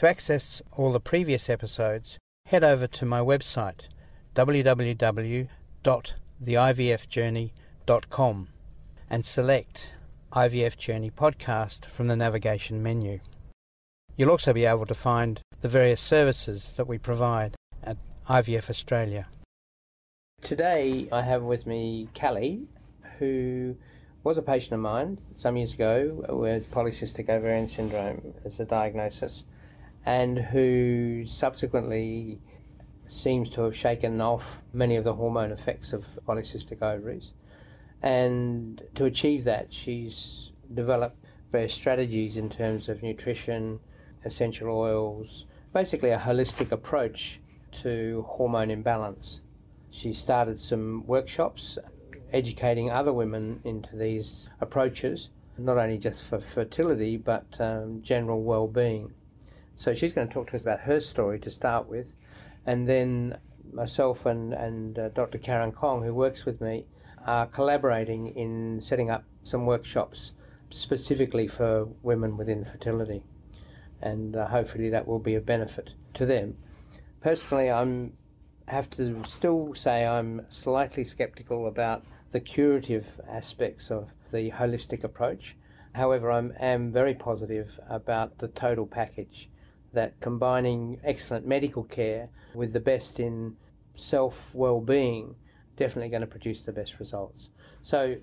To access all the previous episodes, head over to my website www.theivfjourney.com and select IVF Journey Podcast from the navigation menu. You'll also be able to find the various services that we provide at IVF Australia. Today I have with me Kalli, who was a patient of mine some years ago with polycystic ovarian syndrome as a diagnosis and who subsequently seems to have shaken off many of the hormone effects of polycystic ovaries. And to achieve that, she's developed various strategies in terms of nutrition, essential oils, basically a holistic approach to hormone imbalance. She started some workshops educating other women into these approaches, not only just for fertility but um, general well being. So she's going to talk to us about her story to start with, and then myself and, and uh, Dr. Karen Kong, who works with me, are collaborating in setting up some workshops specifically for women with infertility. And uh, hopefully that will be a benefit to them. Personally, I'm have to still say I'm slightly skeptical about the curative aspects of the holistic approach. However, I am very positive about the total package that combining excellent medical care with the best in self well-being definitely going to produce the best results. So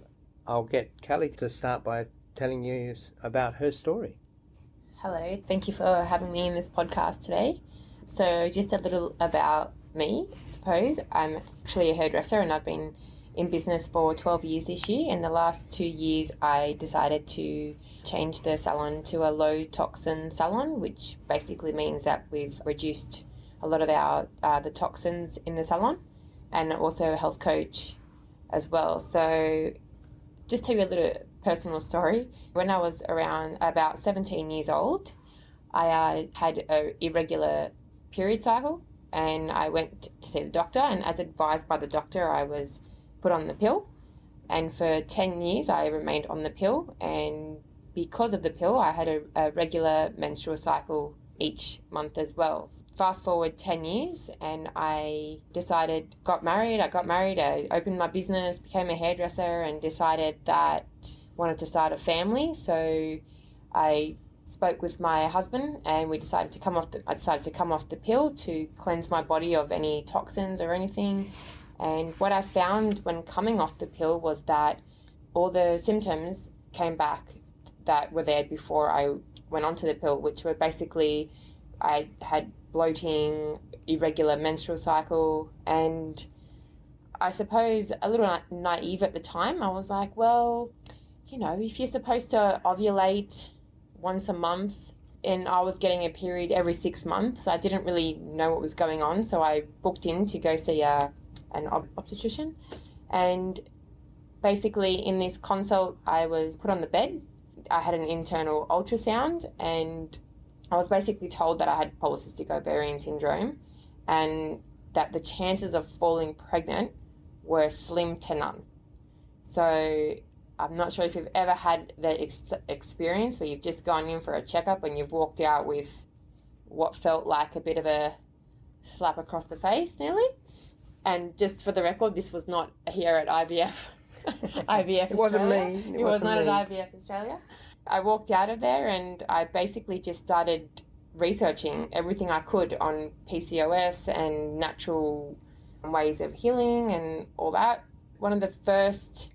I'll get Kalli to start by telling you about her story. Hello, thank you for having me in this podcast today. So just a little about me, I suppose. I'm actually a hairdresser and I've been in business for 12 years this year. In the last two years, I decided to change the salon to a low toxin salon, which basically means that we've reduced a lot of our uh, the toxins in the salon, and also a health coach as well. So, just tell you a little personal story. When I was around about 17 years old, I uh, had a irregular period cycle, and I went to see the doctor. And as advised by the doctor, I was put on the pill. And for 10 years, I remained on the pill. And because of the pill, I had a, a regular menstrual cycle each month as well. Fast forward 10 years, and I decided, got married. I got married, I opened my business, became a hairdresser, and decided that wanted to start a family. So I spoke with my husband and we decided to come off the I decided to come off the pill to cleanse my body of any toxins or anything and what I found when coming off the pill was that all the symptoms came back that were there before I went onto the pill, which were basically I had bloating, irregular menstrual cycle, and I suppose a little na- naive at the time. I was like, well, you know, if you're supposed to ovulate once a month, and I was getting a period every six months. I didn't really know what was going on, so I booked in to go see a, an obstetrician. And basically, in this consult, I was put on the bed. I had an internal ultrasound, and I was basically told that I had polycystic ovarian syndrome and that the chances of falling pregnant were slim to none. So I'm not sure if you've ever had that ex- experience where you've just gone in for a checkup and you've walked out with what felt like a bit of a slap across the face, nearly. And just for the record, this was not here at IVF. IVF It wasn't Australia. me. It, It was wasn't me. at IVF Australia. I walked out of there and I basically just started researching everything I could on PCOS and natural ways of healing and all that. One of the first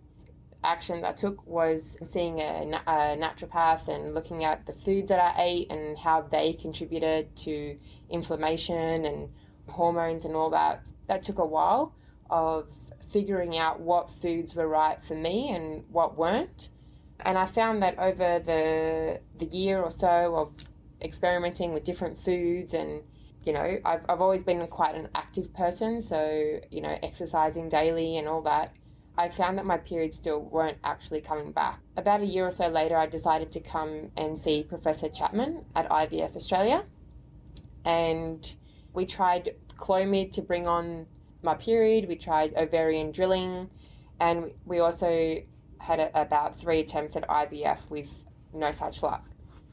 actions I took was seeing a, a naturopath and looking at the foods that I ate and how they contributed to inflammation and hormones and all that. That took a while of figuring out what foods were right for me and what weren't. And I found that over the the year or so of experimenting with different foods and you know, I've, I've always been quite an active person, so, you know, exercising daily and all that. I found that my periods still weren't actually coming back. About a year or so later, I decided to come and see Professor Chapman at IVF Australia. And we tried Clomid to bring on my period, we tried ovarian drilling, and we also had a, about three attempts at IVF with no such luck.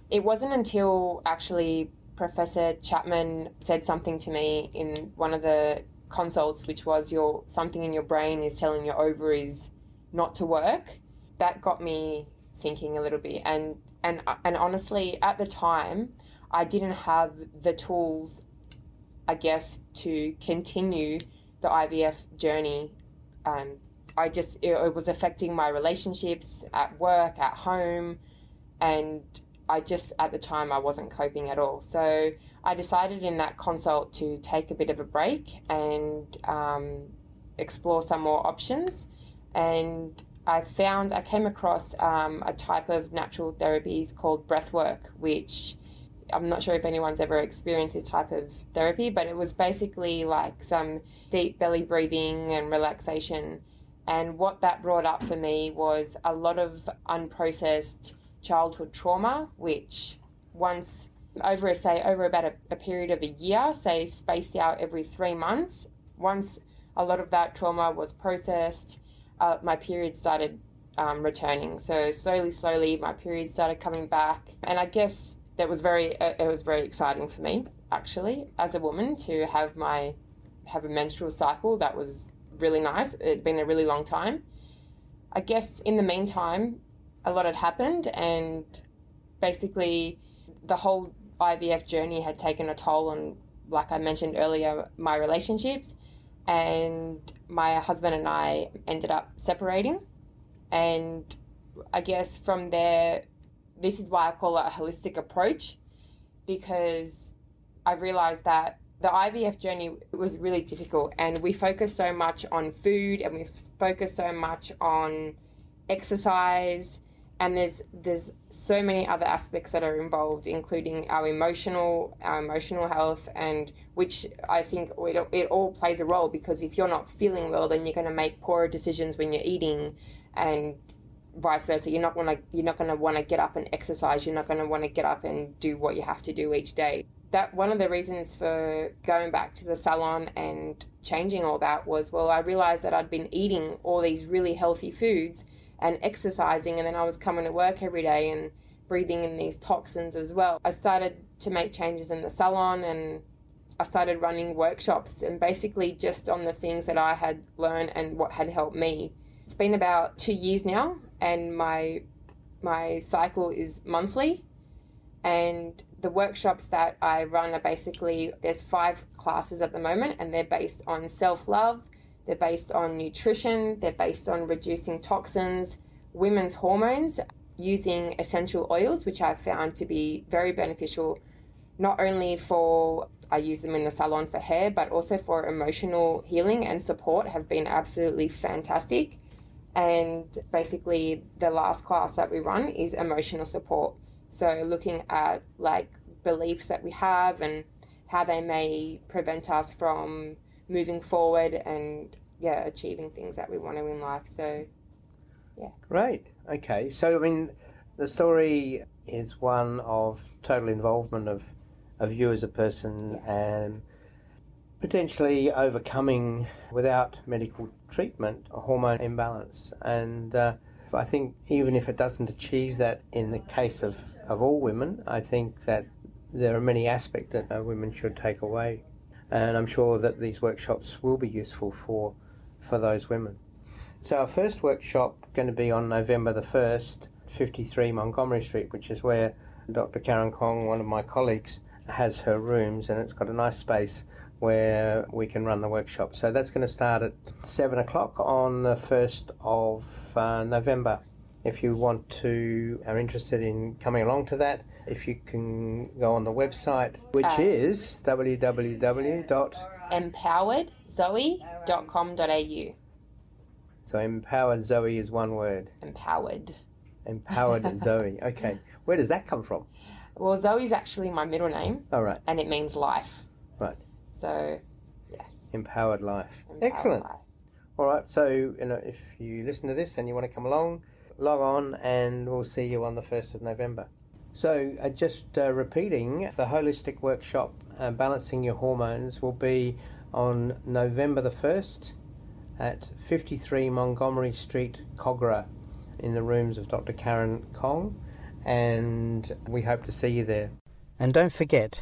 It wasn't until actually Professor Chapman said something to me in one of the consults, which was your something in your brain is telling your ovaries not to work. That got me thinking a little bit, and and and honestly, at the time, I didn't have the tools, I guess, to continue the IVF journey. Um, I just it, it was affecting my relationships at work, at home, and I just at the time I wasn't coping at all. So I decided in that consult to take a bit of a break and um, explore some more options. And I found I came across um, a type of natural therapies called breathwork, which I'm not sure if anyone's ever experienced this type of therapy, but it was basically like some deep belly breathing and relaxation. And what that brought up for me was a lot of unprocessed childhood trauma, which once over a say over about a, a period of a year, say spaced out every three months, once a lot of that trauma was processed, uh, my period started um, returning. So slowly, slowly, my period started coming back, and I guess that was very uh, it was very exciting for me actually as a woman to have my have a menstrual cycle. That was really nice. It'd been a really long time. I guess in the meantime, a lot had happened, and basically, the whole IVF journey had taken a toll on, like I mentioned earlier, my relationships. And my husband and I ended up separating. And I guess from there, this is why I call it a holistic approach because I realized that the IVF journey was really difficult and we focused so much on food and we focused so much on exercise and there's there's so many other aspects that are involved including our emotional our emotional health and which I think it, it all plays a role because if you're not feeling well then you're going to make poorer decisions when you're eating and vice versa you're not want to you're not going to want to get up and exercise you're not going to want to get up and do what you have to do each day that one of the reasons for going back to the salon and changing all that was well I realized that I'd been eating all these really healthy foods and exercising and then I was coming to work every day and breathing in these toxins as well. I started to make changes in the salon and I started running workshops and basically just on the things that I had learned and what had helped me. It's been about 2 years now and my my cycle is monthly and the workshops that I run are basically there's 5 classes at the moment and they're based on self-love, they're based on nutrition, they're based on reducing toxins, women's hormones, using essential oils, which I've found to be very beneficial, not only for I use them in the salon for hair, but also for emotional healing and support, have been absolutely fantastic. And basically, the last class that we run is emotional support. So, looking at like beliefs that we have and how they may prevent us from moving forward and yeah, achieving things that we want to in life. So yeah. Great. Okay. So I mean the story is one of total involvement of of you as a person and potentially overcoming without medical treatment a hormone imbalance and uh, I think even if it doesn't achieve that in the case of, of all women, I think that there are many aspects that uh, women should take away. And I'm sure that these workshops will be useful for, for those women. So our first workshop going to be on November the 1st, 53 Montgomery Street, which is where Dr. Karen Kong, one of my colleagues, has her rooms and it's got a nice space where we can run the workshop. So that's going to start at 7 o'clock on the 1st of uh, November. If you want to, are interested in coming along to that, if you can go on the website, which uh, is www.empoweredzoe.com.au. So empowered Zoe is one word. Empowered. Empowered Zoe. Okay. Where does that come from? Well, Zoe's actually my middle name. All right. And it means life. Right. So, yes. Empowered life. Empowered Excellent. life. All right. So, you know, if you listen to this and you want to come along, log on and we'll see you on the 1st of November. So, uh, just uh, repeating, the holistic workshop, uh, Balancing Your Hormones, will be on November the 1st at 53 Montgomery Street, Kogarah, in the rooms of Dr. Karen Kong, and we hope to see you there. And don't forget